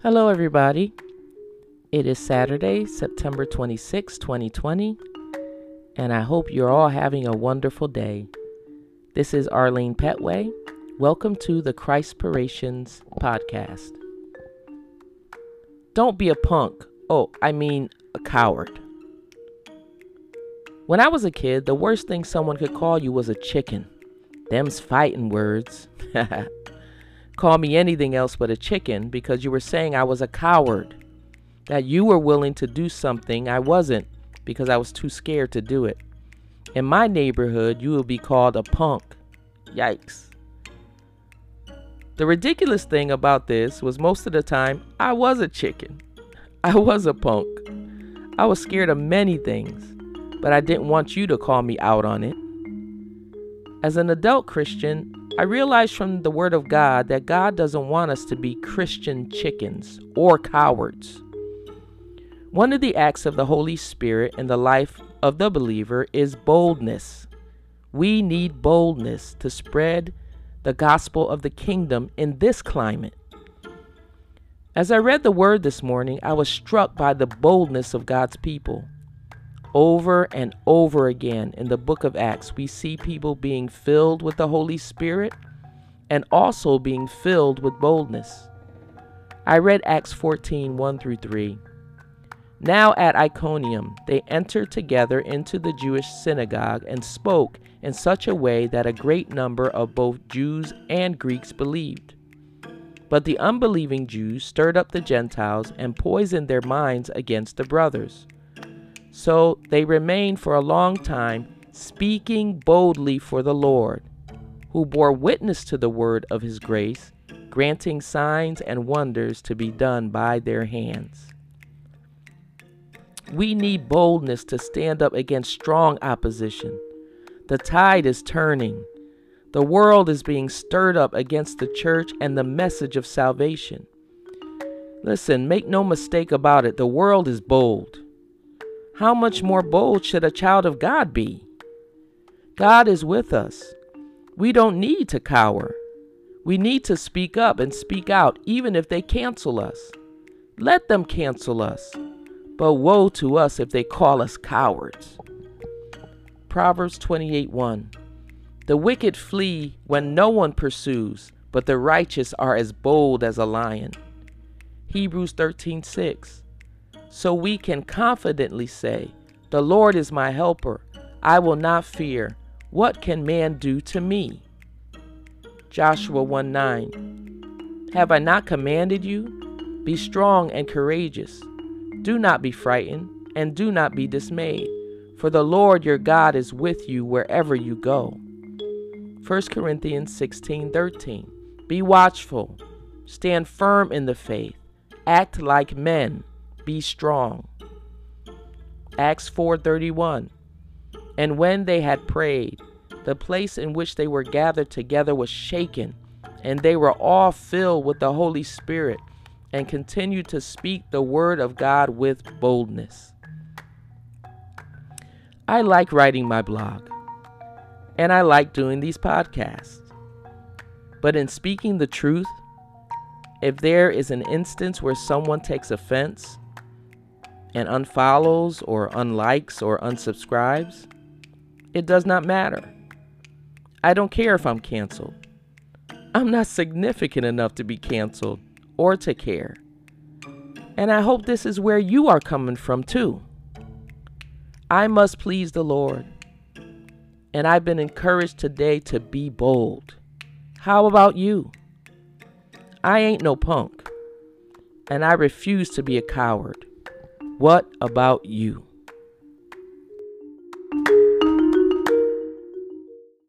Hello, everybody. It is Saturday, September 26, 2020, and I hope you're all having a wonderful day. This is Arlene Petway. Welcome to the Christpirations podcast. Don't be a punk. Oh, I mean, a coward. When I was a kid, the worst thing someone could call you was a chicken. Them's fighting words. call me anything else but a chicken because you were saying I was a coward. That you were willing to do something I wasn't because I was too scared to do it. In my neighborhood, you would be called a punk. Yikes. The ridiculous thing about this was most of the time I was a chicken. I was a punk. I was scared of many things, but I didn't want you to call me out on it. As an adult Christian, I realized from the Word of God that God doesn't want us to be Christian chickens or cowards. One of the acts of the Holy Spirit in the life of the believer is boldness. We need boldness to spread the gospel of the kingdom in this climate. As I read the word this morning, I was struck by the boldness of God's people. Over and over again in the book of Acts, we see people being filled with the Holy Spirit and also being filled with boldness. I read Acts 14 1 through 3. Now at Iconium, they entered together into the Jewish synagogue and spoke in such a way that a great number of both Jews and Greeks believed. But the unbelieving Jews stirred up the Gentiles and poisoned their minds against the brothers. So they remained for a long time, speaking boldly for the Lord, who bore witness to the word of his grace, granting signs and wonders to be done by their hands. We need boldness to stand up against strong opposition. The tide is turning. The world is being stirred up against the church and the message of salvation. Listen, make no mistake about it, the world is bold how much more bold should a child of God be? God is with us. We don't need to cower. We need to speak up and speak out, even if they cancel us. Let them cancel us. But woe to us if they call us cowards. Proverbs 28 1. The wicked flee when no one pursues, but the righteous are as bold as a lion. Hebrews 13 6 so we can confidently say, The Lord is my helper. I will not fear. What can man do to me? Joshua 1 9. Have I not commanded you? Be strong and courageous. Do not be frightened, and do not be dismayed, for the Lord your God is with you wherever you go. 1 Corinthians 16 13. Be watchful, stand firm in the faith, act like men be strong. Acts 4:31 And when they had prayed the place in which they were gathered together was shaken and they were all filled with the Holy Spirit and continued to speak the word of God with boldness. I like writing my blog and I like doing these podcasts. But in speaking the truth, if there is an instance where someone takes offense and unfollows or unlikes or unsubscribes, it does not matter. I don't care if I'm canceled. I'm not significant enough to be canceled or to care. And I hope this is where you are coming from too. I must please the Lord. And I've been encouraged today to be bold. How about you? I ain't no punk. And I refuse to be a coward. What about you?